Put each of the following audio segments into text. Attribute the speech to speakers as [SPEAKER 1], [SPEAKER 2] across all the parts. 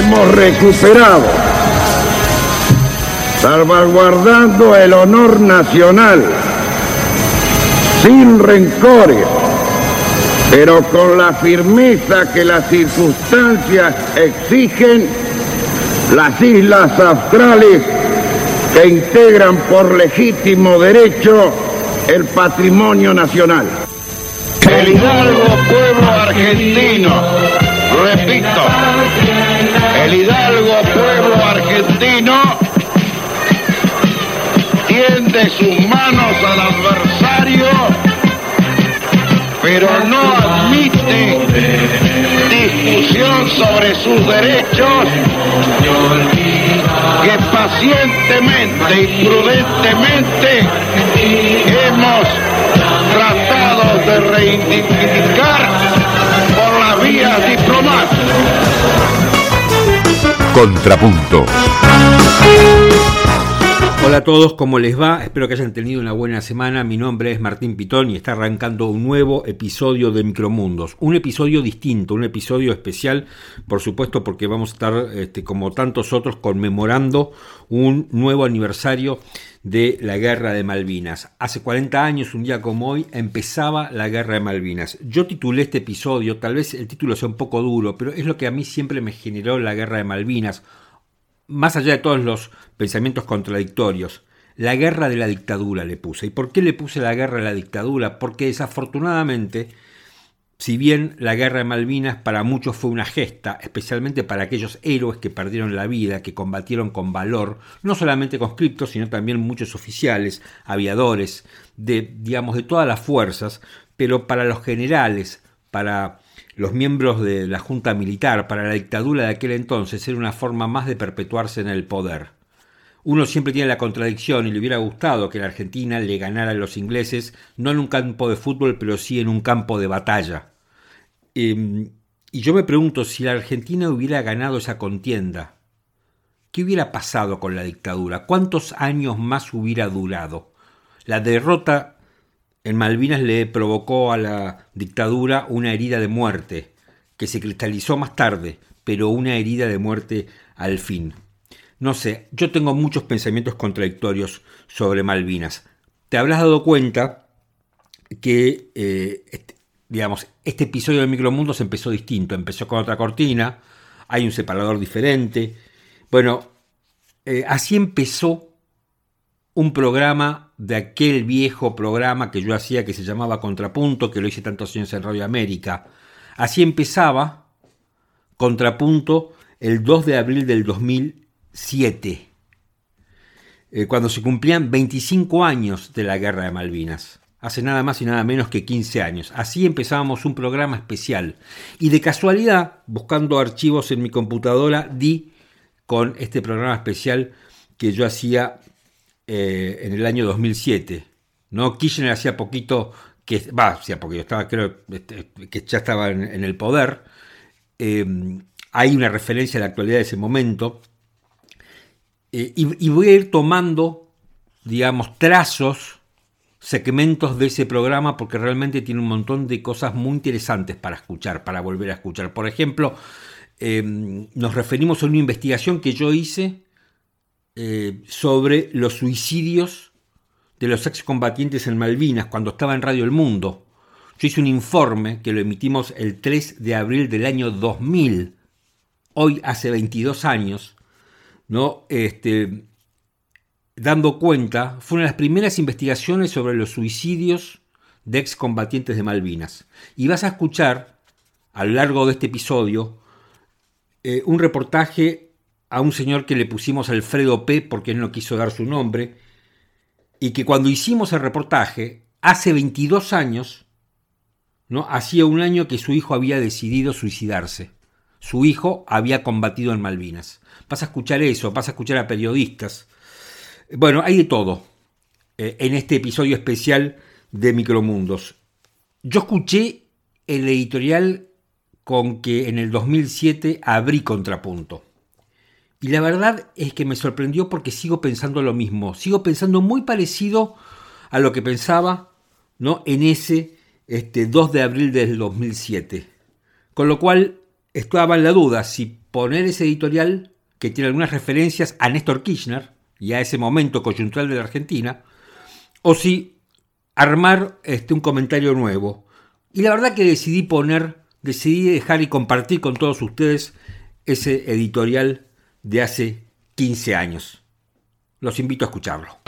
[SPEAKER 1] hemos recuperado, salvaguardando el honor nacional, sin rencores, pero con la firmeza que las circunstancias exigen, las islas australes que integran por legítimo derecho el patrimonio nacional. El hidalgo pueblo argentino, repito, el hidalgo pueblo argentino tiende sus manos al adversario, pero no admite discusión sobre sus derechos que pacientemente y prudentemente hemos tratado de reivindicar por la vía diplomática.
[SPEAKER 2] Contrapunto.
[SPEAKER 3] Hola a todos, ¿cómo les va? Espero que hayan tenido una buena semana. Mi nombre es Martín Pitón y está arrancando un nuevo episodio de Micromundos. Un episodio distinto, un episodio especial, por supuesto, porque vamos a estar, este, como tantos otros, conmemorando un nuevo aniversario de la Guerra de Malvinas. Hace 40 años, un día como hoy, empezaba la Guerra de Malvinas. Yo titulé este episodio, tal vez el título sea un poco duro, pero es lo que a mí siempre me generó la Guerra de Malvinas más allá de todos los pensamientos contradictorios, la guerra de la dictadura le puse. ¿Y por qué le puse la guerra de la dictadura? Porque desafortunadamente, si bien la guerra de Malvinas para muchos fue una gesta, especialmente para aquellos héroes que perdieron la vida, que combatieron con valor, no solamente conscriptos, sino también muchos oficiales, aviadores, de, digamos, de todas las fuerzas, pero para los generales, para los miembros de la Junta Militar para la dictadura de aquel entonces era una forma más de perpetuarse en el poder. Uno siempre tiene la contradicción y le hubiera gustado que la Argentina le ganara a los ingleses, no en un campo de fútbol, pero sí en un campo de batalla. Em, y yo me pregunto si la Argentina hubiera ganado esa contienda, ¿qué hubiera pasado con la dictadura? ¿Cuántos años más hubiera durado? La derrota en Malvinas le provocó a la dictadura una herida de muerte, que se cristalizó más tarde, pero una herida de muerte al fin. No sé, yo tengo muchos pensamientos contradictorios sobre Malvinas. Te habrás dado cuenta que, eh, este, digamos, este episodio de Micromundos empezó distinto, empezó con otra cortina, hay un separador diferente. Bueno, eh, así empezó un programa de aquel viejo programa que yo hacía que se llamaba Contrapunto, que lo hice tantos años en Radio América. Así empezaba Contrapunto el 2 de abril del 2007, eh, cuando se cumplían 25 años de la Guerra de Malvinas. Hace nada más y nada menos que 15 años. Así empezábamos un programa especial. Y de casualidad, buscando archivos en mi computadora, di con este programa especial que yo hacía eh, en el año 2007. ¿no? Kirchner hacía poquito, que, va, hacía poquito, estaba, creo este, que ya estaba en, el poder. Eh, hay una referencia a la actualidad de ese momento. Eh, y, voy a ir tomando, digamos, trazos, segmentos de ese programa, porque realmente tiene un montón de cosas muy interesantes para escuchar, para volver a escuchar. Por ejemplo, nos referimos a una investigación que yo hice eh, sobre los suicidios de los excombatientes en Malvinas cuando estaba en Radio El Mundo. Yo hice un informe que lo emitimos el 3 de abril del año 2000, hoy hace 22 años, ¿no? Este, dando cuenta, fue una de las primeras investigaciones sobre los suicidios de excombatientes de Malvinas. Y vas a escuchar a lo largo de este episodio eh, un reportaje a un señor que le pusimos Alfredo P porque él no quiso dar su nombre, y que cuando hicimos el reportaje, hace 22 años, ¿no? hacía un año que su hijo había decidido suicidarse. Su hijo había combatido en Malvinas. Vas a escuchar eso, vas a escuchar a periodistas. Bueno, hay de todo eh, en este episodio especial de Micromundos. Yo escuché el editorial con que en el 2007 abrí Contrapunto. Y la verdad es que me sorprendió porque sigo pensando lo mismo. Sigo pensando muy parecido a lo que pensaba ¿no? en ese este, 2 de abril del 2007. Con lo cual estaba en la duda si
[SPEAKER 4] poner ese editorial que tiene algunas referencias a Néstor Kirchner y a ese momento coyuntural de la Argentina, o si armar este, un comentario nuevo. Y la verdad que decidí poner, decidí dejar y compartir con todos ustedes ese editorial de hace 15 años. Los invito a escucharlo.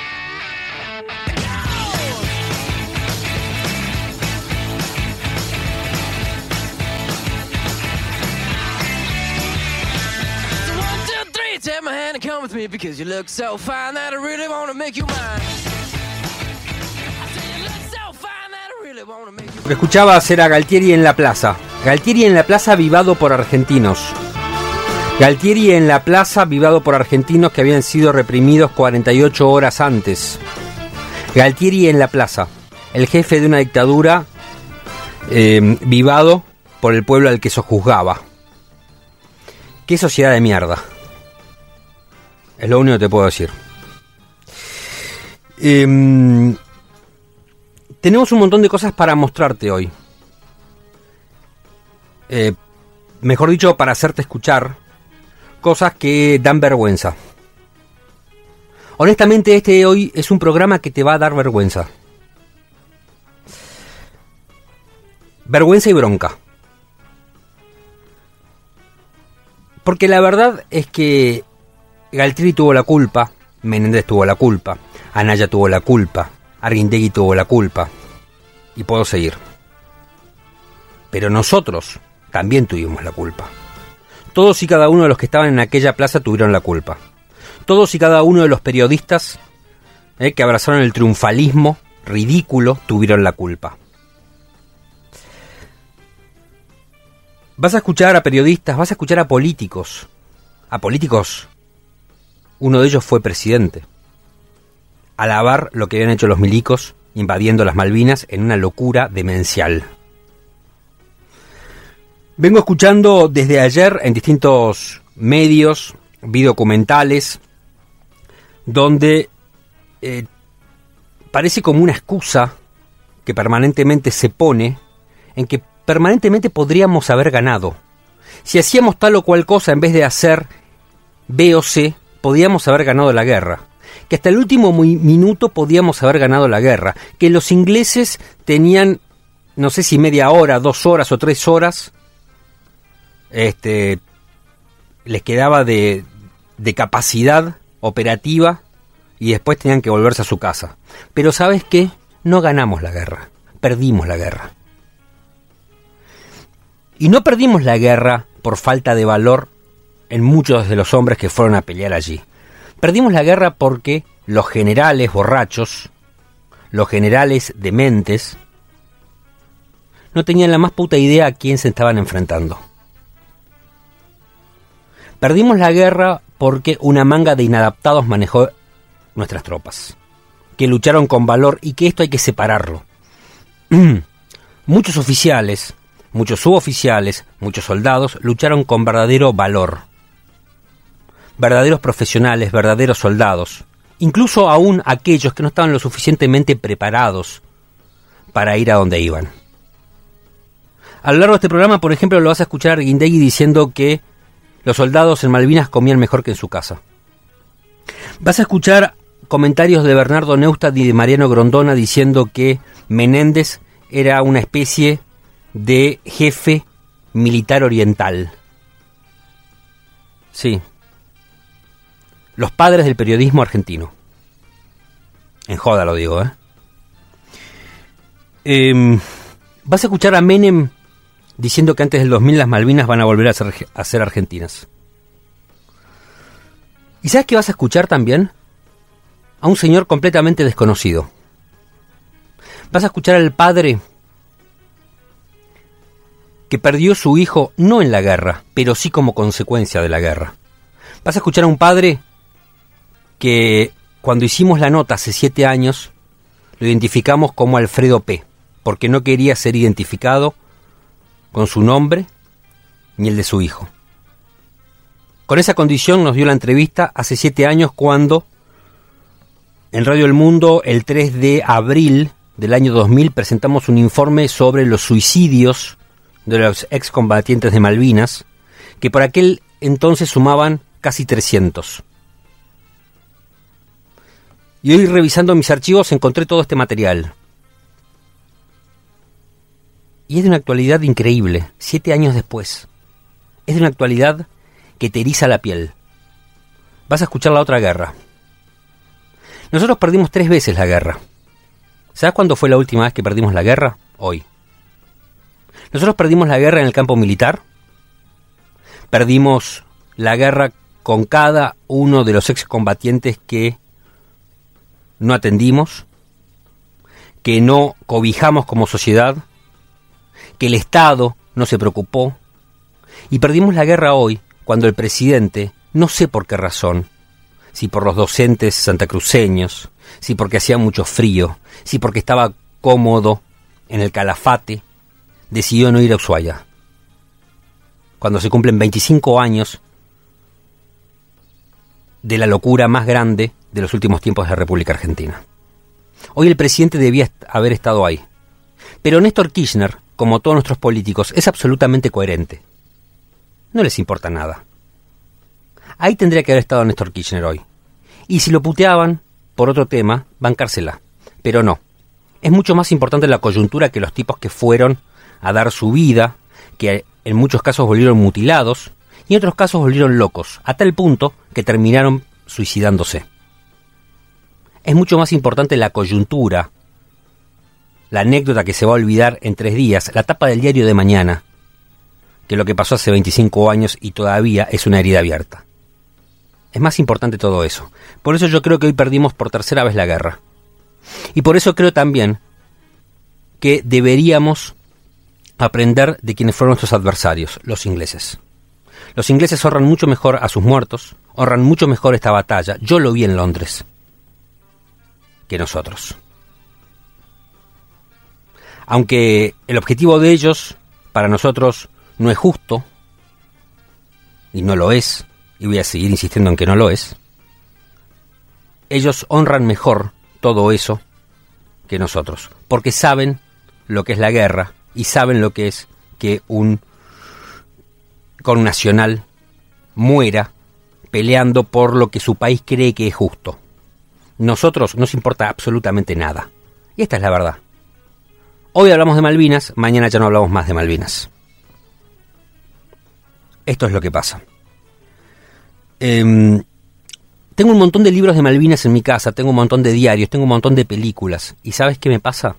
[SPEAKER 4] Lo que escuchabas era Galtieri en la plaza. Galtieri en la plaza vivado por argentinos. Galtieri en la plaza vivado por argentinos que habían sido reprimidos 48 horas antes. Galtieri en la plaza, el jefe de una dictadura eh, vivado por el pueblo al que sojuzgaba. Qué sociedad de mierda. Es lo único que te puedo decir. Em, tenemos un montón de cosas para mostrarte hoy. Eh, mejor dicho, para hacerte escuchar cosas que dan vergüenza. Honestamente, este hoy es un programa que te va a dar vergüenza. Vergüenza y bronca. Porque la verdad es que Galtieri tuvo la culpa, Menéndez tuvo la culpa, Anaya tuvo la culpa, Arguindegui tuvo la culpa. Y puedo seguir. Pero nosotros también tuvimos la culpa. Todos y cada uno de los que estaban en aquella plaza tuvieron la culpa. Todos y cada uno de los periodistas eh, que abrazaron el triunfalismo ridículo tuvieron la culpa. Vas a escuchar a periodistas, vas a escuchar a políticos, a políticos uno de ellos fue presidente. Alabar lo que habían hecho los milicos invadiendo las Malvinas en una locura demencial. Vengo escuchando desde ayer en distintos medios, videocumentales, donde eh, parece como una excusa que permanentemente se pone en que permanentemente podríamos haber ganado. Si hacíamos tal o cual cosa en vez de hacer B o C, podíamos haber ganado la guerra, que hasta el último minuto podíamos haber ganado la guerra, que los ingleses tenían, no sé si media hora, dos horas o tres horas, este, les quedaba de, de capacidad operativa y después tenían que volverse a su casa. Pero sabes qué? No ganamos la guerra, perdimos la guerra. Y no perdimos la guerra por falta de valor en muchos de los hombres que fueron a pelear allí. Perdimos la guerra porque los generales borrachos, los generales dementes, no tenían la más puta idea a quién se estaban enfrentando. Perdimos la guerra porque una manga de inadaptados manejó nuestras tropas, que lucharon con valor y que esto hay que separarlo. muchos oficiales, muchos suboficiales, muchos soldados lucharon con verdadero valor verdaderos profesionales, verdaderos soldados, incluso aún aquellos que no estaban lo suficientemente preparados para ir a donde iban. A lo largo de este programa, por ejemplo, lo vas a escuchar a Guindegui diciendo que los soldados en Malvinas comían mejor que en su casa. Vas a escuchar comentarios de Bernardo Neustadt y de Mariano Grondona diciendo que Menéndez era una especie de jefe militar oriental. Sí, los padres del periodismo argentino. En joda lo digo, ¿eh? Em, vas a escuchar a Menem diciendo que antes del 2000 las Malvinas van a volver a ser, argentinas. ¿Y sabes qué vas a escuchar también? A un señor completamente desconocido. Vas a escuchar al padre que perdió su hijo no en la guerra, pero sí como consecuencia de la guerra. Vas a escuchar a un padre que cuando hicimos la nota hace siete años, lo identificamos como Alfredo P., porque no quería ser identificado con su nombre ni el de su hijo. Con esa condición nos dio la entrevista hace siete años cuando en Radio El Mundo, el 3 de abril del año 2000, presentamos un informe sobre los suicidios de los excombatientes de Malvinas, que por aquel entonces sumaban casi 300. Y hoy revisando mis archivos encontré todo este material. Y es de una actualidad increíble, siete años después. Es de una actualidad que te eriza la piel. Vas a escuchar la otra guerra. Nosotros perdimos tres veces la guerra. ¿Sabes cuándo fue la última vez que perdimos la guerra? Hoy. Nosotros perdimos la guerra en el campo militar. Perdimos la guerra con cada uno de los excombatientes que no atendimos, que no cobijamos como sociedad, que el Estado no se preocupó. Y perdimos la guerra hoy cuando el presidente, no sé por qué razón, si por los docentes santacruceños, si porque hacía mucho frío, si porque estaba cómodo en el calafate, decidió no ir a Ushuaia. Cuando se cumplen 25 años de la locura más grande de los últimos tiempos de la República Argentina. Hoy el presidente debía haber estado ahí. Pero Néstor Kirchner, como todos nuestros políticos, es absolutamente coherente. No les importa nada. Ahí tendría que haber estado Néstor Kirchner hoy. Y si lo puteaban por otro tema, bancársela. Pero no. Es mucho más importante la coyuntura que los tipos que fueron a dar su vida, que en muchos casos volvieron mutilados y en otros casos volvieron locos, a tal punto que terminaron suicidándose. Es mucho más importante la coyuntura, la anécdota que se va a olvidar en tres días, la tapa del diario de mañana, que lo que pasó hace 25 años y todavía es una herida abierta. Es más importante todo eso. Por eso yo creo que hoy perdimos por tercera vez la guerra. Y por eso creo también que deberíamos aprender de quienes fueron nuestros adversarios, los ingleses. Los ingleses honran mucho mejor a sus muertos, honran mucho mejor esta batalla. Yo lo vi en Londres que nosotros. Aunque el objetivo de ellos, para nosotros, no es justo, y no lo es, y voy a seguir insistiendo en que no lo es, ellos honran mejor todo eso que nosotros, porque saben lo que es la guerra y saben lo que es que un con nacional muera peleando por lo que su país cree que es justo. Nosotros nos importa absolutamente nada. Y esta es la verdad. Hoy hablamos de Malvinas, mañana ya no hablamos más de Malvinas. Esto es lo que pasa. Em, tengo un montón de libros de Malvinas en mi casa, tengo un montón de diarios, tengo un montón de películas. ¿Y sabes qué me pasa?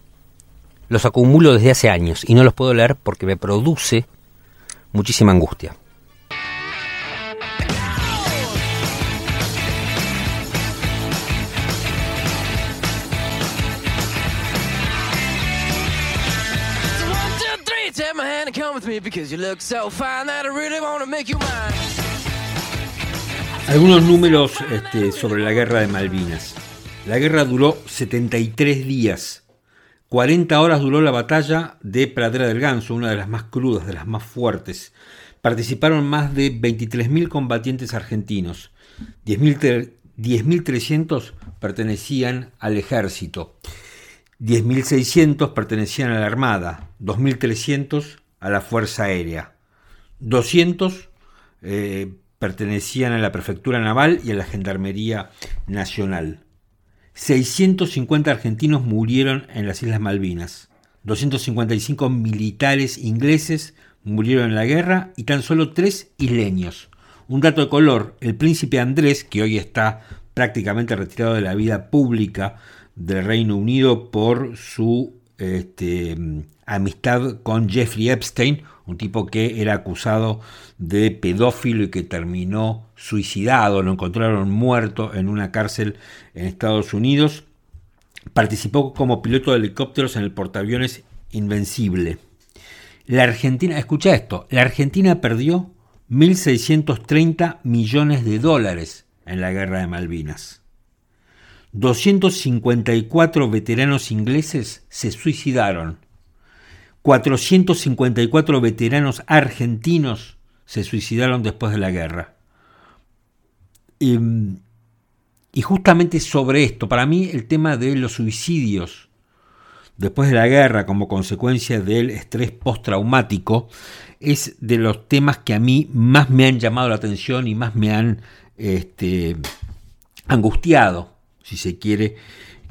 [SPEAKER 4] Los acumulo desde hace años y no los puedo leer porque me produce muchísima angustia. Algunos números este, sobre la guerra de Malvinas. La guerra duró 73 días. 40 horas duró la batalla de Pradera del Ganso, una de las más crudas, de las más fuertes. Participaron más de 23.000 combatientes argentinos. 10.300 pertenecían al ejército. 10.600 pertenecían a la Armada, 2.300 a la Fuerza Aérea. 200 eh, pertenecían a la Prefectura Naval y a la Gendarmería Nacional. 650 argentinos murieron en las Islas Malvinas. 255 militares ingleses murieron en la guerra y tan solo tres isleños. Un dato de color, el príncipe Andrés, que hoy está prácticamente retirado de la vida pública del Reino Unido por su este, amistad con Jeffrey Epstein, un tipo que era acusado de pedófilo y que terminó suicidado, lo encontraron muerto en una cárcel en Estados Unidos. Participó como piloto de helicópteros en el portaaviones Invencible. La Argentina, escucha esto, la Argentina perdió 1.630 millones de dólares en la guerra de Malvinas. 254 veteranos ingleses se suicidaron 454 veteranos argentinos se suicidaron después de la guerra. Y, y, justamente sobre esto, para mí el tema de los suicidios
[SPEAKER 3] después de la guerra como consecuencia del estrés postraumático, es de los temas que a mí más me han llamado la atención y más me han este, angustiado, si se quiere,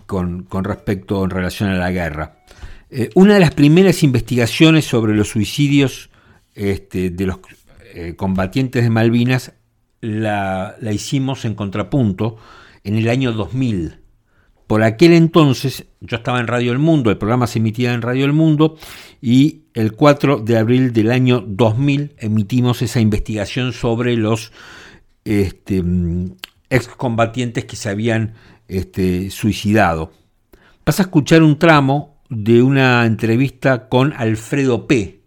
[SPEAKER 3] con, respecto en relación a la guerra. Eh, una de las primeras investigaciones sobre los suicidios este, de los eh, combatientes de Malvinas la, la, hicimos en contrapunto en el año 2000. Por aquel entonces yo estaba en Radio El Mundo, el programa se emitía en Radio El Mundo y el 4 de abril del año 2000 emitimos esa investigación sobre los este, excombatientes que se habían este, suicidado. Vas a escuchar un tramo de una entrevista con Alfredo P.,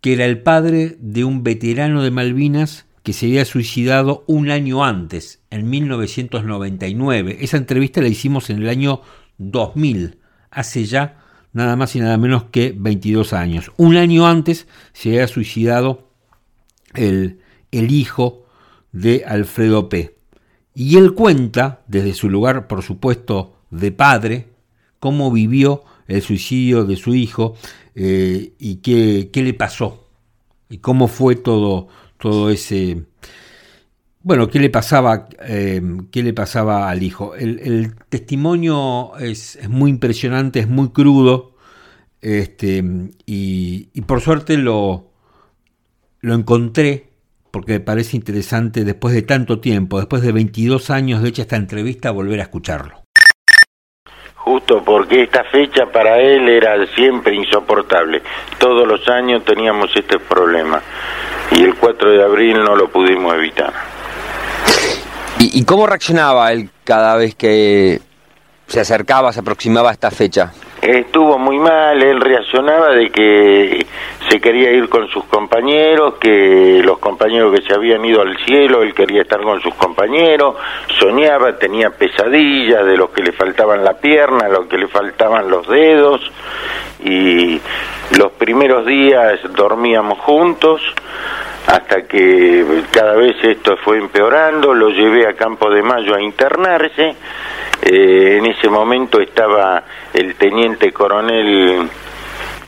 [SPEAKER 3] que era el padre de un veterano de Malvinas que se había suicidado un año antes, en 1999. Esa entrevista la hicimos en el año 2000, hace ya nada más y nada menos que 22 años. Un año antes se había suicidado el, el hijo de Alfredo P. Y él cuenta, desde su lugar, por supuesto, de padre, cómo vivió el suicidio de su hijo eh, y qué, le pasó y cómo fue todo, todo ese... Bueno, ¿qué le pasaba, eh, qué le pasaba al hijo? El, testimonio es, es, muy impresionante, es muy crudo, este, y, y por suerte lo, lo encontré porque me parece interesante después de tanto tiempo, después de 22 años de hecha esta entrevista, volver a escucharlo.
[SPEAKER 2] Justo porque esta fecha para él era siempre insoportable. Todos los años teníamos este problema y el 4 de abril no lo pudimos evitar.
[SPEAKER 5] ¿Y, y cómo reaccionaba él cada vez que se acercaba, se aproximaba a esta fecha?
[SPEAKER 2] Estuvo muy mal, él reaccionaba de que se quería ir con sus compañeros, que los compañeros que se habían ido al cielo, él quería estar con sus compañeros, soñaba, tenía pesadillas de los que le faltaban la pierna, los que le faltaban los dedos, y los primeros días dormíamos juntos, hasta que cada vez esto fue empeorando, lo llevé a Campo de Mayo a internarse, eh, en ese momento estaba el teniente coronel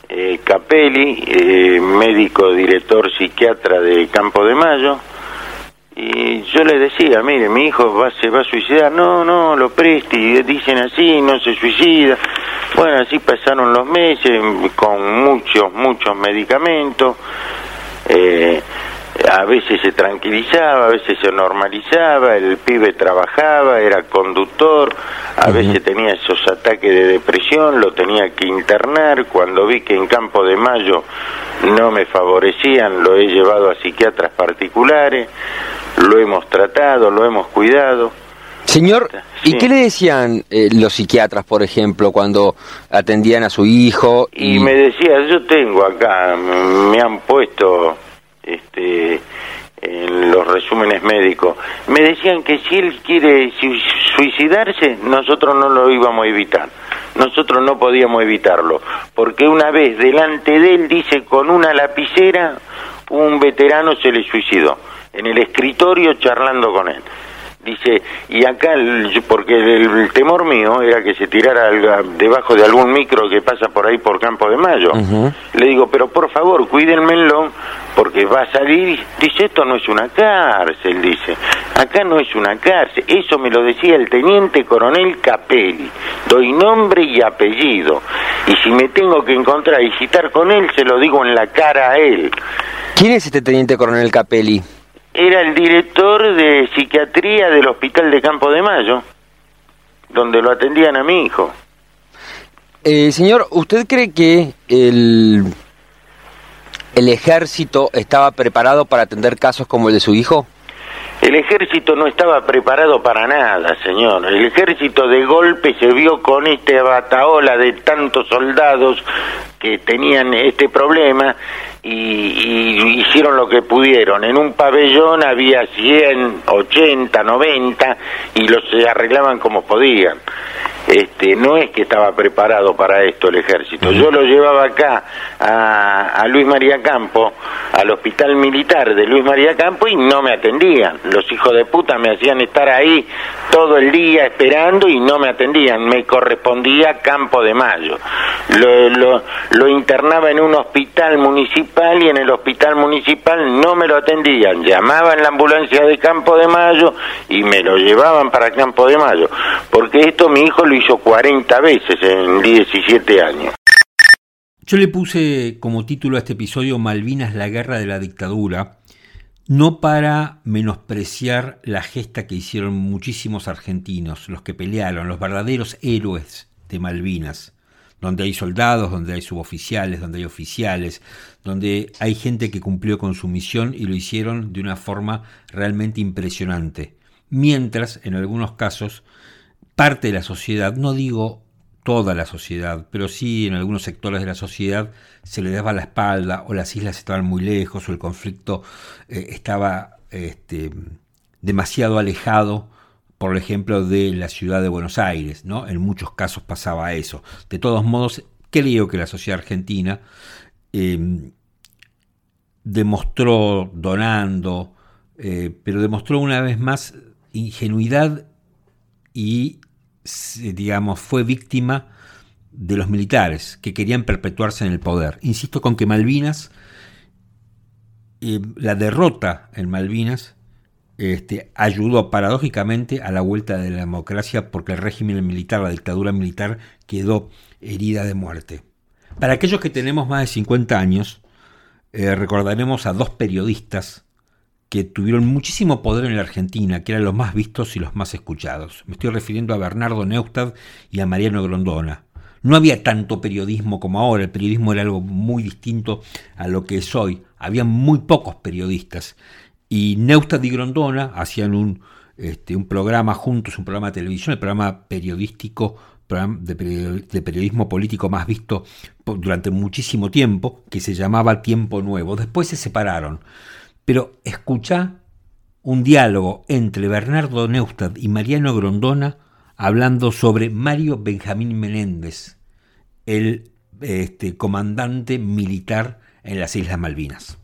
[SPEAKER 2] eh, Capelli, eh, médico director psiquiatra de Campo de Mayo, y yo le decía, mire, mi hijo va, se va a suicidar, no, no, lo preste, dicen así, no se suicida. Bueno, así pasaron los meses con muchos, muchos medicamentos. Eh, a veces se tranquilizaba, a veces se normalizaba, el pibe trabajaba, era conductor, a veces tenía esos ataques de depresión, lo tenía que internar, cuando vi que en Campo de Mayo no me favorecían, lo he llevado a psiquiatras particulares, lo hemos tratado, lo hemos cuidado.
[SPEAKER 5] Señor, ¿y qué le decían eh, los psiquiatras, por ejemplo, cuando atendían a su hijo?
[SPEAKER 2] y me decía, yo tengo acá, me han puesto este, en los resúmenes médicos, me decían que si él quiere suicidarse, nosotros no lo íbamos a evitar. Nosotros no podíamos evitarlo, porque una vez delante de él, dice, con una lapicera, un veterano se le suicidó, en el escritorio charlando con él. Dice, y acá, porque el, temor mío era que se tirara debajo de algún micro que pasa por ahí por Campo de Mayo. Le digo, pero por favor, cuídenmelo, porque va a salir. Dice, esto no es una cárcel, dice. Acá no es una cárcel. Eso me lo decía el teniente coronel Capelli. Doy nombre y apellido. Y si me tengo que encontrar y citar con él, se lo digo en la cara a él.
[SPEAKER 5] ¿Quién es este teniente coronel Capelli?
[SPEAKER 2] Era el director de psiquiatría del Hospital de Campo de Mayo, donde lo atendían a mi hijo.
[SPEAKER 5] Eh, señor, ¿usted cree que el, el ejército estaba preparado para atender casos como el de su hijo?
[SPEAKER 2] El ejército no estaba preparado para nada, señor. El ejército de golpe se vio con esta bataola de tantos soldados que tenían este problema y, hicieron lo que pudieron. En un pabellón había 100, 80, 90 y los se arreglaban como podían. este, no es que estaba preparado para esto el ejército. Yo lo llevaba acá a, a Luis María Campo, al hospital militar de Luis María Campo y no me atendían. Los hijos de puta me hacían estar ahí todo el día esperando y no me atendían. Me correspondía Campo de Mayo. Lo, lo, lo internaba en un hospital municipal y en el hospital municipal no me lo atendían. Llamaban la ambulancia de Campo de Mayo y me lo llevaban para Campo de Mayo. Porque esto mi hijo lo hizo 40 veces en 17 años.
[SPEAKER 3] Yo le puse como título a este episodio Malvinas, la guerra de la dictadura, no para menospreciar la gesta que hicieron muchísimos argentinos, los que pelearon, los verdaderos héroes de Malvinas, donde hay soldados, donde hay suboficiales, donde hay oficiales, donde hay gente que cumplió con su misión y lo hicieron de una forma realmente impresionante. Mientras, en algunos casos, parte de la sociedad, no digo toda la sociedad, pero sí en algunos sectores de la sociedad se le daba la espalda o las islas estaban muy lejos o el conflicto eh, estaba este, demasiado alejado, por ejemplo, de la ciudad de Buenos Aires, ¿no? En muchos casos pasaba eso. De todos modos, creo que la sociedad argentina eh, demostró donando, eh, pero demostró una vez más ingenuidad y digamos, fue víctima de los militares que querían perpetuarse en el poder. Insisto con que Malvinas, eh, la derrota en Malvinas, este, ayudó paradójicamente a la vuelta de la democracia porque el régimen militar, la dictadura militar, quedó herida de muerte. Para aquellos que tenemos más de 50 años, eh, recordaremos a dos periodistas que tuvieron muchísimo poder en la Argentina, que eran los más vistos y los más escuchados. Me estoy refiriendo a Bernardo Neustadt y a Mariano Grondona. No había tanto periodismo como ahora, el periodismo era algo muy distinto a lo que es hoy. Había muy pocos periodistas. Y Neustadt y Grondona hacían un, este, un programa juntos, un programa de televisión, el programa periodístico de periodismo político más visto durante muchísimo tiempo, que se llamaba Tiempo Nuevo. Después se separaron. Pero escucha un diálogo entre Bernardo Neustadt y Mariano Grondona hablando sobre Mario Benjamín Menéndez, el este, comandante militar en las Islas Malvinas.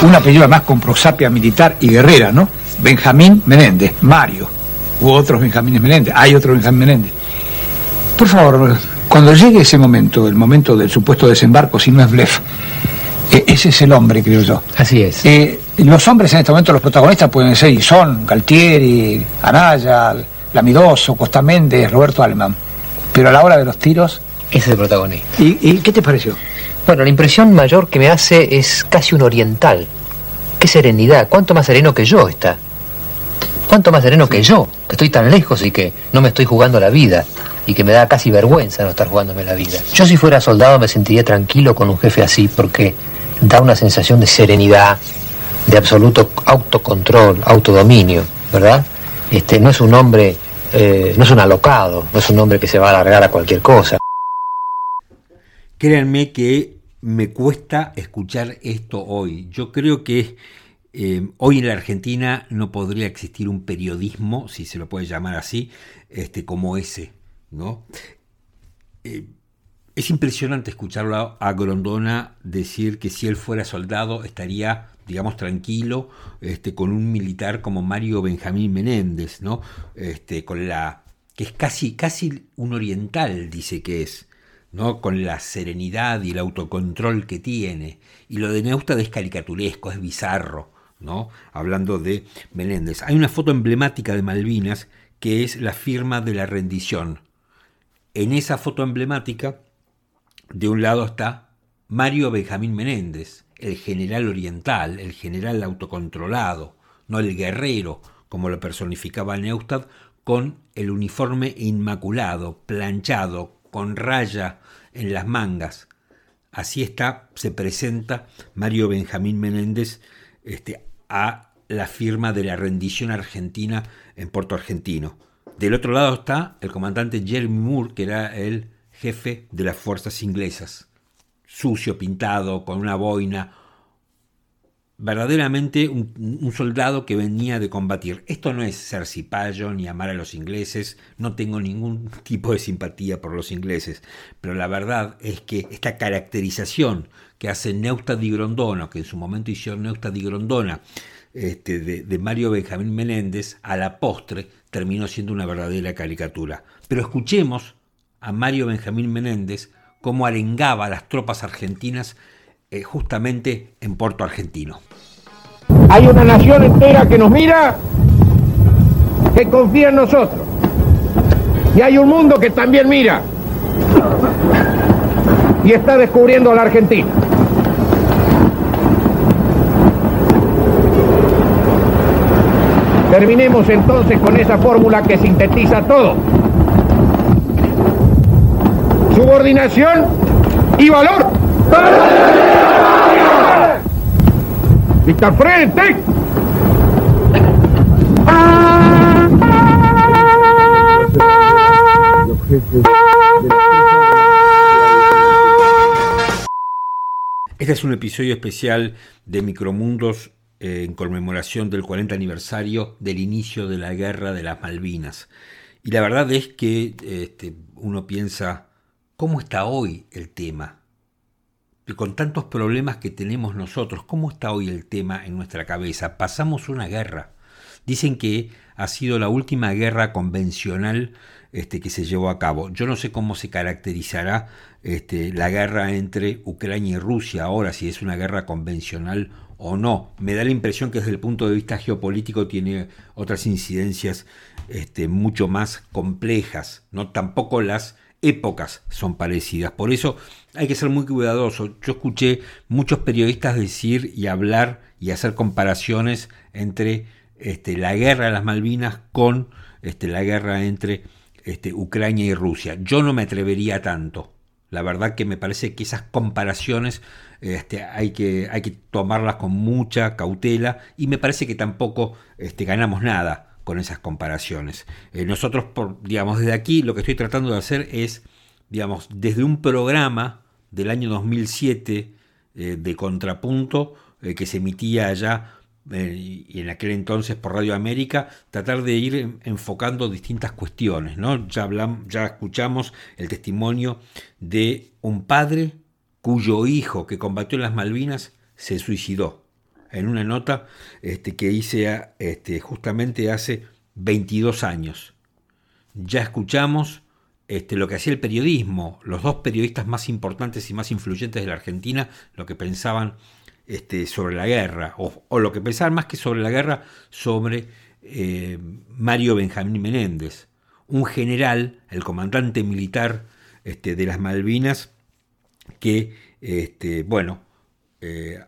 [SPEAKER 6] Un apellido más con prosapia militar y guerrera, ¿no? Benjamín Menéndez, Mario. U otros Benjamín Menéndez, hay otro Benjamín Menéndez. Por favor, cuando llegue ese momento, el momento del supuesto desembarco, si no es blef, e, ese es el hombre, creo yo.
[SPEAKER 7] Así es.
[SPEAKER 6] Eh, los hombres en este momento, los protagonistas pueden ser y son Galtieri, Anaya, Lamidoso, Costa Méndez, Roberto Alemán. Pero a la hora de los tiros...
[SPEAKER 7] Ese es el protagonista.
[SPEAKER 6] ¿Y, ¿Y, qué te pareció?
[SPEAKER 7] Bueno, la impresión mayor que me hace es casi un oriental. Qué serenidad, cuánto más sereno que yo está. Cuánto más sereno que yo, que estoy tan lejos y que no me estoy jugando la vida y que me da casi vergüenza no estar jugándome la vida. Yo si fuera soldado me sentiría tranquilo con un jefe así porque da una sensación de serenidad, de absoluto autocontrol, autodominio, ¿verdad? Este, no es un hombre, eh, no es un alocado, no es un hombre que se va a alargar a cualquier cosa.
[SPEAKER 3] Créanme que me cuesta escuchar esto hoy. Yo creo que eh, hoy en la Argentina no podría existir un periodismo, si se lo puede llamar así, este, como ese, ¿no? Eh, es impresionante escucharlo a Grondona decir que si él fuera soldado estaría, digamos, tranquilo este, con un militar como Mario Benjamín Menéndez, ¿no? Este, con la que es casi, casi un oriental, dice que es, ¿no? Con la serenidad y el autocontrol que tiene. Y lo de Neustadt es caricaturesco, es bizarro, ¿no? Hablando de Menéndez. Hay una foto emblemática de Malvinas que es la firma de la rendición. En esa foto emblemática de un lado está Mario Benjamín Menéndez, el general oriental, el general autocontrolado, no el guerrero, como lo personificaba Neustadt, con el uniforme inmaculado, planchado, con raya en las mangas. Así está, se presenta Mario Benjamín Menéndez este, a la firma de la rendición argentina en Puerto Argentino. Del otro lado está el comandante Jeremy Moore, que era el jefe de las fuerzas inglesas, sucio, pintado, con una boina, verdaderamente un, soldado que venía de combatir. Esto no es ser cipayo ni amar a los ingleses, no tengo ningún tipo de simpatía por los ingleses, pero la verdad es que esta caracterización que hace Neusta di Grondona, que en su momento hizo Neusta di Grondona, este, de, de Mario Benjamín Menéndez, a la postre terminó siendo una verdadera caricatura. Pero escuchemos a Mario Benjamín Menéndez cómo arengaba a las tropas argentinas eh, justamente en Puerto Argentino.
[SPEAKER 8] Hay una nación entera que nos mira, que confía en nosotros. Y hay un mundo que también mira y está descubriendo a la Argentina. Terminemos entonces con esa fórmula que sintetiza todo. Subordinación y valor. Vista frente.
[SPEAKER 3] Este es un episodio especial de Micromundos eh, en conmemoración del 40 aniversario del inicio de la Guerra de las Malvinas. Y la verdad es que este, uno piensa, ¿cómo está hoy el tema? Con tantos problemas que tenemos nosotros, ¿cómo está hoy el tema en nuestra cabeza? Pasamos una guerra. Dicen que ha sido la última guerra convencional este, que se llevó a cabo. Yo no sé cómo se caracterizará este, la guerra entre Ucrania y Rusia ahora, si es una guerra convencional o no. Me da la impresión que desde el punto de vista geopolítico tiene otras incidencias este, mucho más complejas. ¿no? Tampoco las épocas son parecidas. Por eso hay que ser muy cuidadoso. Yo escuché muchos periodistas decir y hablar y hacer comparaciones entre este, la guerra de las Malvinas con este, la guerra entre este, Ucrania y Rusia. Yo no me atrevería tanto. La verdad que me parece que esas comparaciones este, hay, que, hay que tomarlas con mucha cautela y me parece que tampoco este, ganamos nada con esas comparaciones. Eh, nosotros, por, digamos, desde aquí lo que estoy tratando de hacer es, digamos, desde un programa del año 2007 eh, de contrapunto eh, que se emitía allá y en aquel entonces por Radio América, tratar de ir enfocando distintas cuestiones. ¿no? Ya, hablamos, ya escuchamos el testimonio de un padre cuyo hijo que combatió en las Malvinas se suicidó. En una nota este, que hice este, justamente hace 22 años. Ya escuchamos este, lo que hacía el periodismo, los dos periodistas más importantes y más influyentes de la Argentina, lo que pensaban este, sobre la guerra, o, lo que pensaban más que sobre la guerra, sobre eh, Mario Benjamín Menéndez, un general, el comandante militar este, de las Malvinas, que, este, bueno, eh,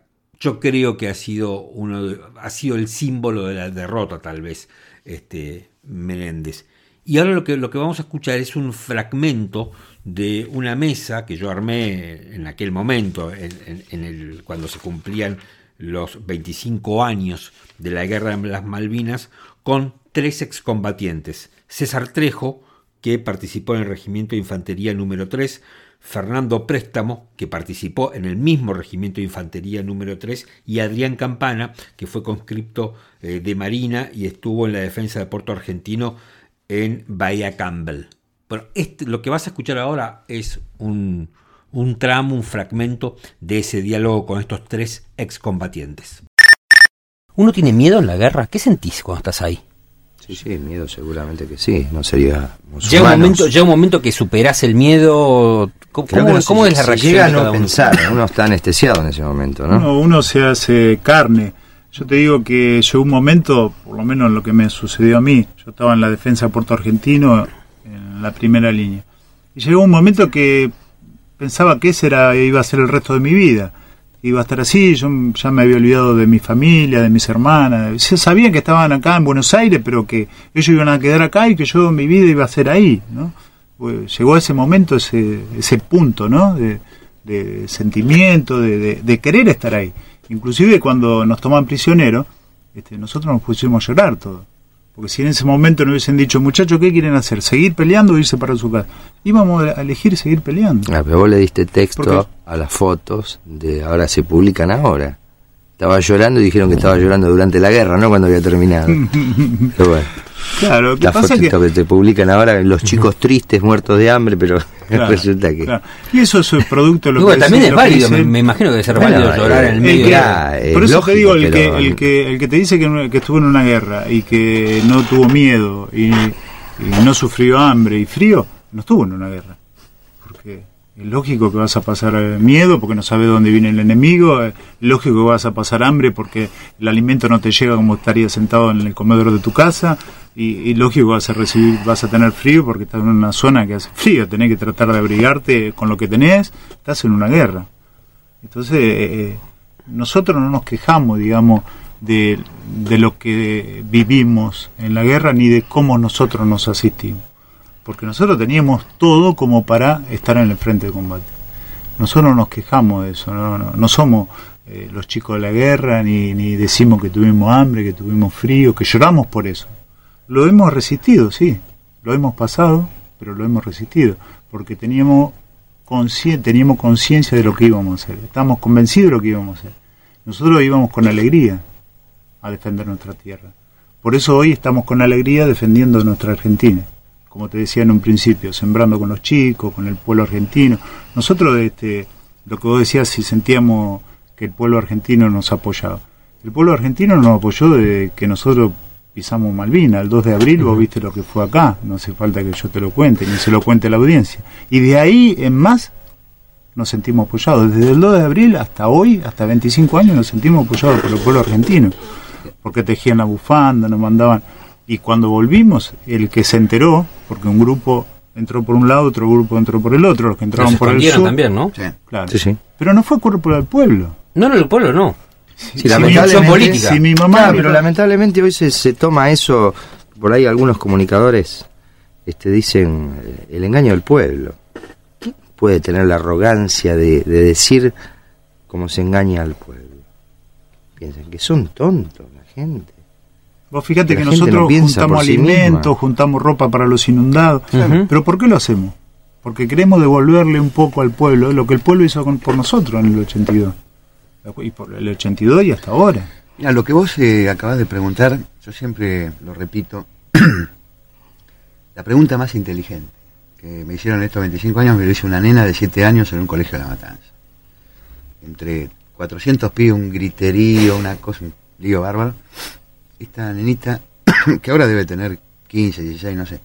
[SPEAKER 3] yo creo que ha sido, uno ha sido el símbolo de la derrota, tal vez, este, Menéndez. Y ahora lo que, lo que vamos a escuchar es un fragmento de una mesa que yo armé en aquel momento, en, el, cuando se cumplían los 25 años de la Guerra de las Malvinas, con tres excombatientes. César Trejo, que participó en el Regimiento de Infantería número 3, Fernando Préstamo, que participó en el mismo Regimiento de Infantería número 3, y Adrián Campana, que fue conscripto eh, de Marina y estuvo en la defensa de Puerto Argentino en Bahía Campbell. Bueno, este, lo que vas a escuchar ahora es un, un tramo, un fragmento de ese diálogo con estos tres excombatientes.
[SPEAKER 5] ¿Uno tiene miedo en la guerra? ¿Qué sentís cuando estás ahí?
[SPEAKER 9] Sí, sí, miedo seguramente que sí, no sería...
[SPEAKER 5] Llega un, momento, llega un momento que superás el miedo, ¿cómo, cómo, es la reacción?
[SPEAKER 9] Llega a no pensar, uno está anestesiado en ese momento, ¿no?
[SPEAKER 10] Uno, uno se hace carne. Yo te digo que llegó un momento, por lo menos lo que me sucedió a mí, yo estaba en la defensa de Puerto Argentino, en la primera línea, y llegó un momento que pensaba que ese era, iba a ser el resto de mi vida, iba a estar así, yo ya me había olvidado de mi familia, de mis hermanas, yo sabía que estaban acá en Buenos Aires, pero que ellos iban a quedar acá y que yo mi vida iba a ser ahí, ¿no? Pues llegó ese momento, ese, ese punto, ¿no? De, sentimiento, de, de querer estar ahí. Inclusive cuando nos toman prisioneros, este, nosotros nos pusimos a llorar todo. Porque si en ese momento nos hubiesen dicho, muchachos, ¿qué quieren hacer? ¿Seguir peleando o irse para su casa? Íbamos a elegir seguir peleando.
[SPEAKER 9] Ah, pero vos le diste texto a las fotos de ahora se publican ahora. Estaba llorando y dijeron que estaba llorando durante la guerra, no cuando había terminado. Pero bueno.
[SPEAKER 10] Claro, que
[SPEAKER 9] la
[SPEAKER 10] pasa es que-
[SPEAKER 9] que... te publican ahora, los chicos tristes, muertos de hambre, pero
[SPEAKER 10] Claro,
[SPEAKER 9] resulta que...
[SPEAKER 10] claro. Y eso es el producto de lo que
[SPEAKER 3] también es
[SPEAKER 10] lo que
[SPEAKER 3] válido,
[SPEAKER 10] dice
[SPEAKER 3] me, imagino que debe ser
[SPEAKER 9] Bueno,
[SPEAKER 3] válido llorar en el medio.
[SPEAKER 10] que-
[SPEAKER 9] Ya, es
[SPEAKER 10] por eso
[SPEAKER 9] lógico,
[SPEAKER 10] te digo, el,
[SPEAKER 9] pero-
[SPEAKER 10] que, el, que, el que te dice que, que estuvo en una guerra y que no tuvo miedo y, y no sufrió hambre y frío, no estuvo en una guerra. Es lógico que vas a pasar eh, miedo porque no sabes dónde viene el enemigo, es lógico que vas a pasar hambre porque el alimento no te llega como estarías sentado en el comedor de tu casa y, lógico vas a recibir, vas a tener frío porque estás en una zona que hace frío, tenés que tratar de abrigarte con lo que tenés, estás en una guerra. Entonces, eh, nosotros no nos quejamos, digamos, de lo que vivimos en la guerra ni de cómo nosotros nos asistimos. Porque nosotros teníamos todo como para estar en el frente de combate. Nosotros no nos quejamos de eso, no, no, somos eh, los chicos de la guerra, ni, ni decimos que tuvimos hambre, que tuvimos frío, que lloramos por eso. Lo hemos resistido, sí, lo hemos pasado, pero lo hemos resistido, porque teníamos teníamos conciencia de lo que íbamos a hacer, estábamos convencidos de lo que íbamos a hacer. Nosotros íbamos con alegría a defender nuestra tierra. Por eso hoy estamos con alegría defendiendo nuestra Argentina. Como te decía en un principio, sembrando con los chicos, con el pueblo argentino. Nosotros, este, lo que vos decías, si sentíamos que el pueblo argentino nos apoyaba. El pueblo argentino nos apoyó de que nosotros pisamos Malvinas. El 2 de abril vos viste lo que fue acá. No hace falta que yo te lo cuente, ni se lo cuente la audiencia. Y de ahí en más nos sentimos apoyados. Desde el 2 de abril hasta hoy, hasta 25 años, nos sentimos apoyados por el pueblo argentino. Porque tejían la bufanda, nos mandaban. Y cuando volvimos, el que se enteró, porque un grupo entró por un lado, otro grupo entró por el otro, los que entraron por el sur.
[SPEAKER 3] también, ¿no?
[SPEAKER 10] Claro.
[SPEAKER 9] Sí, sí.
[SPEAKER 10] Pero no fue culpa del pueblo.
[SPEAKER 3] No, no, el pueblo no.
[SPEAKER 9] Sí,
[SPEAKER 10] Si
[SPEAKER 9] lamentablemente,
[SPEAKER 10] mi- política. si mi mamá-
[SPEAKER 9] Claro, pero lamentablemente hoy se, se toma eso, por ahí algunos comunicadores este, dicen eh, el engaño del pueblo. ¿Quién puede tener la arrogancia de, de decir cómo se engaña al pueblo? Piensan que son tontos la gente.
[SPEAKER 10] Vos fíjate que
[SPEAKER 9] no
[SPEAKER 10] nosotros juntamos
[SPEAKER 9] sí
[SPEAKER 10] alimentos,
[SPEAKER 9] misma.
[SPEAKER 10] juntamos ropa para los inundados. Pero ¿por qué lo hacemos? Porque queremos devolverle un poco al pueblo lo que el pueblo hizo con- por nosotros en el 82. Y por el 82 y hasta ahora.
[SPEAKER 11] Mira, lo que vos eh, acabas de preguntar, yo siempre lo repito, la pregunta más inteligente que me hicieron estos 25 años me lo hizo una nena de 7 años en un colegio de La Matanza. Entre 400 pibes, un griterío, una cosa, un lío bárbaro. Esta nenita, que ahora debe tener 15, 16, no sé,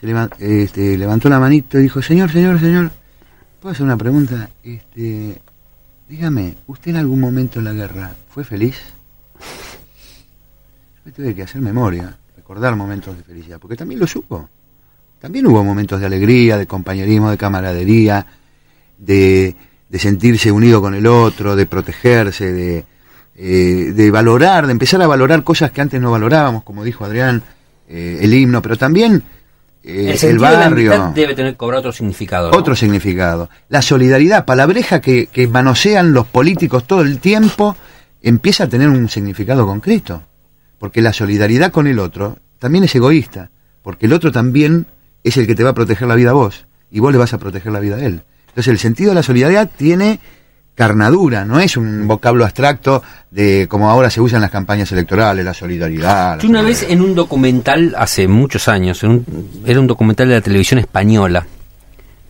[SPEAKER 11] se levan- este, levantó la manito y dijo, señor, señor, señor, ¿puedo hacer una pregunta? Este, dígame, ¿usted en algún momento en la guerra fue feliz? Yo tuve que hacer memoria, recordar momentos de felicidad, porque también lo supo. También hubo momentos de alegría, de compañerismo, de camaradería, de, de sentirse unido con el otro, de protegerse, de, eh, de valorar, de empezar a valorar cosas que antes no valorábamos, como dijo Adrián, eh, el himno, pero también eh,
[SPEAKER 3] el
[SPEAKER 11] el,
[SPEAKER 3] sentido de la
[SPEAKER 11] barrio.
[SPEAKER 3] debe tener cobrar otro significado. ¿no?
[SPEAKER 11] Otro significado. La solidaridad, palabreja que, que manosean los políticos todo el tiempo, empieza a tener un significado concreto. Porque la solidaridad con el otro también es egoísta. Porque el otro también es el que te va a proteger la vida a vos. Y vos le vas a proteger la vida a él. Entonces el sentido de la solidaridad tiene carnadura, no es un vocablo abstracto de como ahora se usa en las campañas electorales, la solidaridad.
[SPEAKER 3] Yo una vez en un documental, hace muchos años, en un- era un documental de la televisión española,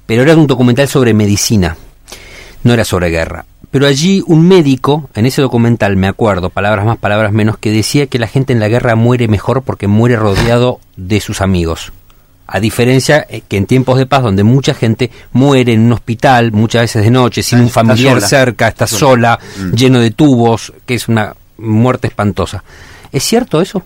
[SPEAKER 3] pero era un documental sobre medicina, no era sobre guerra. Pero allí un médico, en ese documental, me acuerdo, palabras más, palabras menos, que decía que la gente en la guerra muere mejor porque muere rodeado de sus amigos. A diferencia eh, que en tiempos de paz, donde mucha gente muere en un hospital, muchas veces de noche, sin un familiar cerca, está sola.
[SPEAKER 11] Mm.
[SPEAKER 3] lleno de tubos, que es una muerte espantosa. ¿Es cierto eso?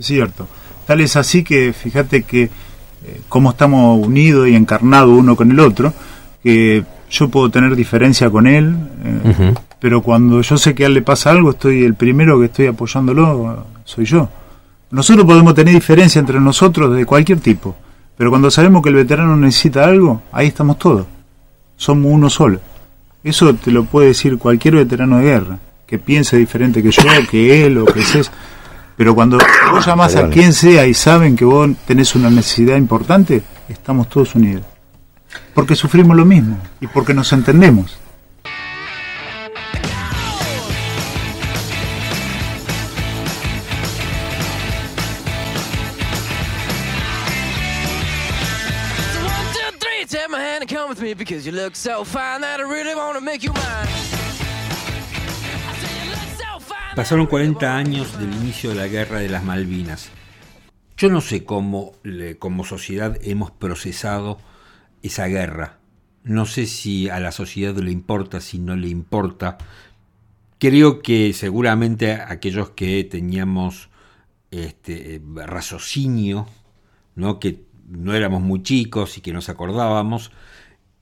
[SPEAKER 10] Es cierto. Tal es así que fíjate que eh, como estamos unidos y encarnados uno con el otro, que yo puedo tener diferencia con él, eh, pero cuando yo sé que a él le pasa algo, estoy el primero que estoy apoyándolo, soy yo. Nosotros podemos tener diferencia entre nosotros de cualquier tipo, pero cuando sabemos que el veterano necesita algo, ahí estamos todos. Somos uno solo. Eso te lo puede decir cualquier veterano de guerra, que piense diferente que yo, que él o que César. Pero cuando vos llamás a quien sea y saben que vos tenés una necesidad importante, estamos todos unidos. Porque sufrimos lo mismo y porque nos entendemos.
[SPEAKER 3] Pasaron 40 años del inicio de la guerra de las Malvinas. Yo no sé cómo como sociedad hemos procesado esa guerra. No sé si a la sociedad le importa, si no le importa. Creo que seguramente aquellos que teníamos este raciocinio, que no éramos muy chicos y que nos acordábamos,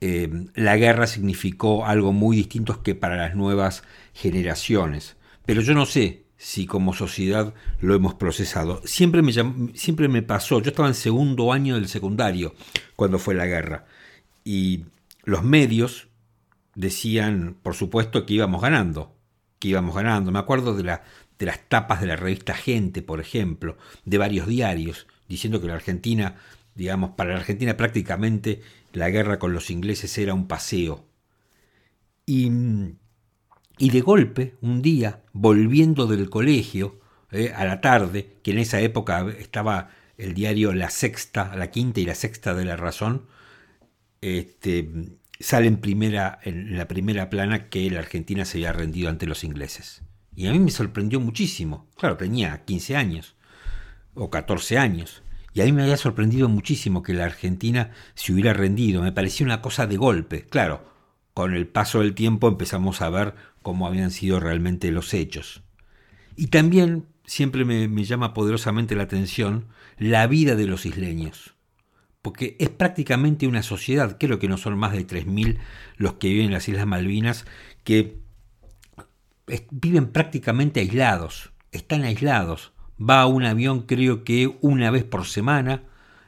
[SPEAKER 3] eh, la guerra significó algo muy distinto que para las nuevas generaciones. Pero yo no sé si como sociedad lo hemos procesado. Siempre me, siempre me pasó, yo estaba en segundo año del secundario cuando fue la guerra, y los medios decían, por supuesto, que íbamos ganando, que íbamos ganando. Me acuerdo de las tapas de la revista Gente, por ejemplo, de varios diarios, diciendo que la Argentina, digamos, para la Argentina prácticamente la guerra con los ingleses era un paseo. Y, y de golpe, un día, volviendo del colegio, eh, a la tarde, que en esa época estaba el diario La Sexta, la quinta y la sexta de la razón, este, sale en, primera, en la primera plana que la Argentina se había rendido ante los ingleses. Y a mí me sorprendió muchísimo. Claro, tenía 15 años o 14 años. Y a mí me había sorprendido muchísimo que la Argentina se hubiera rendido. Me parecía una cosa de golpe. Claro, con el paso del tiempo empezamos a ver cómo habían sido realmente los hechos. Y también siempre me, llama poderosamente la atención la vida de los isleños porque es prácticamente una sociedad, creo que no son más de 3.000 los que viven en las Islas Malvinas, que viven prácticamente aislados, están aislados. Va un avión creo que una vez por semana,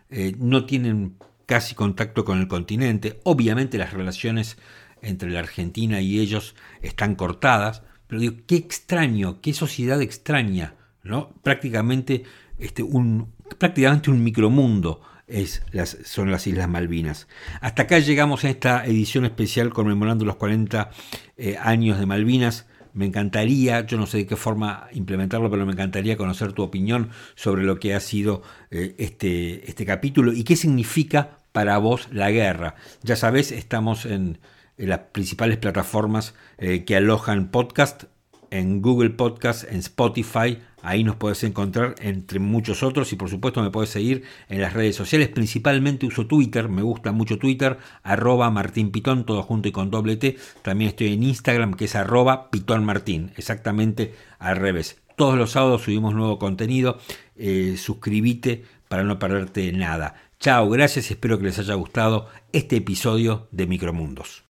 [SPEAKER 3] eh, no tienen casi contacto con el continente, obviamente las relaciones entre la Argentina y ellos están cortadas, pero digo, qué extraño, qué sociedad extraña, ¿no? Prácticamente este, un, prácticamente un micromundo son las Islas Malvinas. Hasta acá llegamos a esta edición especial conmemorando los 40 eh, años de Malvinas. Me encantaría, yo no sé de qué forma implementarlo, pero me encantaría conocer tu opinión sobre lo que ha sido eh, este, este capítulo y qué significa para vos la guerra. Ya sabes, estamos en, en las principales plataformas eh, que alojan podcast, en Google Podcast, en Spotify, ahí nos puedes encontrar entre muchos otros y por supuesto me puedes seguir en las redes sociales, principalmente uso Twitter, me gusta mucho Twitter, arroba Martín Pitón, todo junto y con doble T, también estoy en Instagram que es arroba Pitón Martín, exactamente al revés. Todos los sábados subimos nuevo contenido, eh, suscríbete para no perderte nada. Chao, gracias espero que les haya gustado este episodio de Micromundos.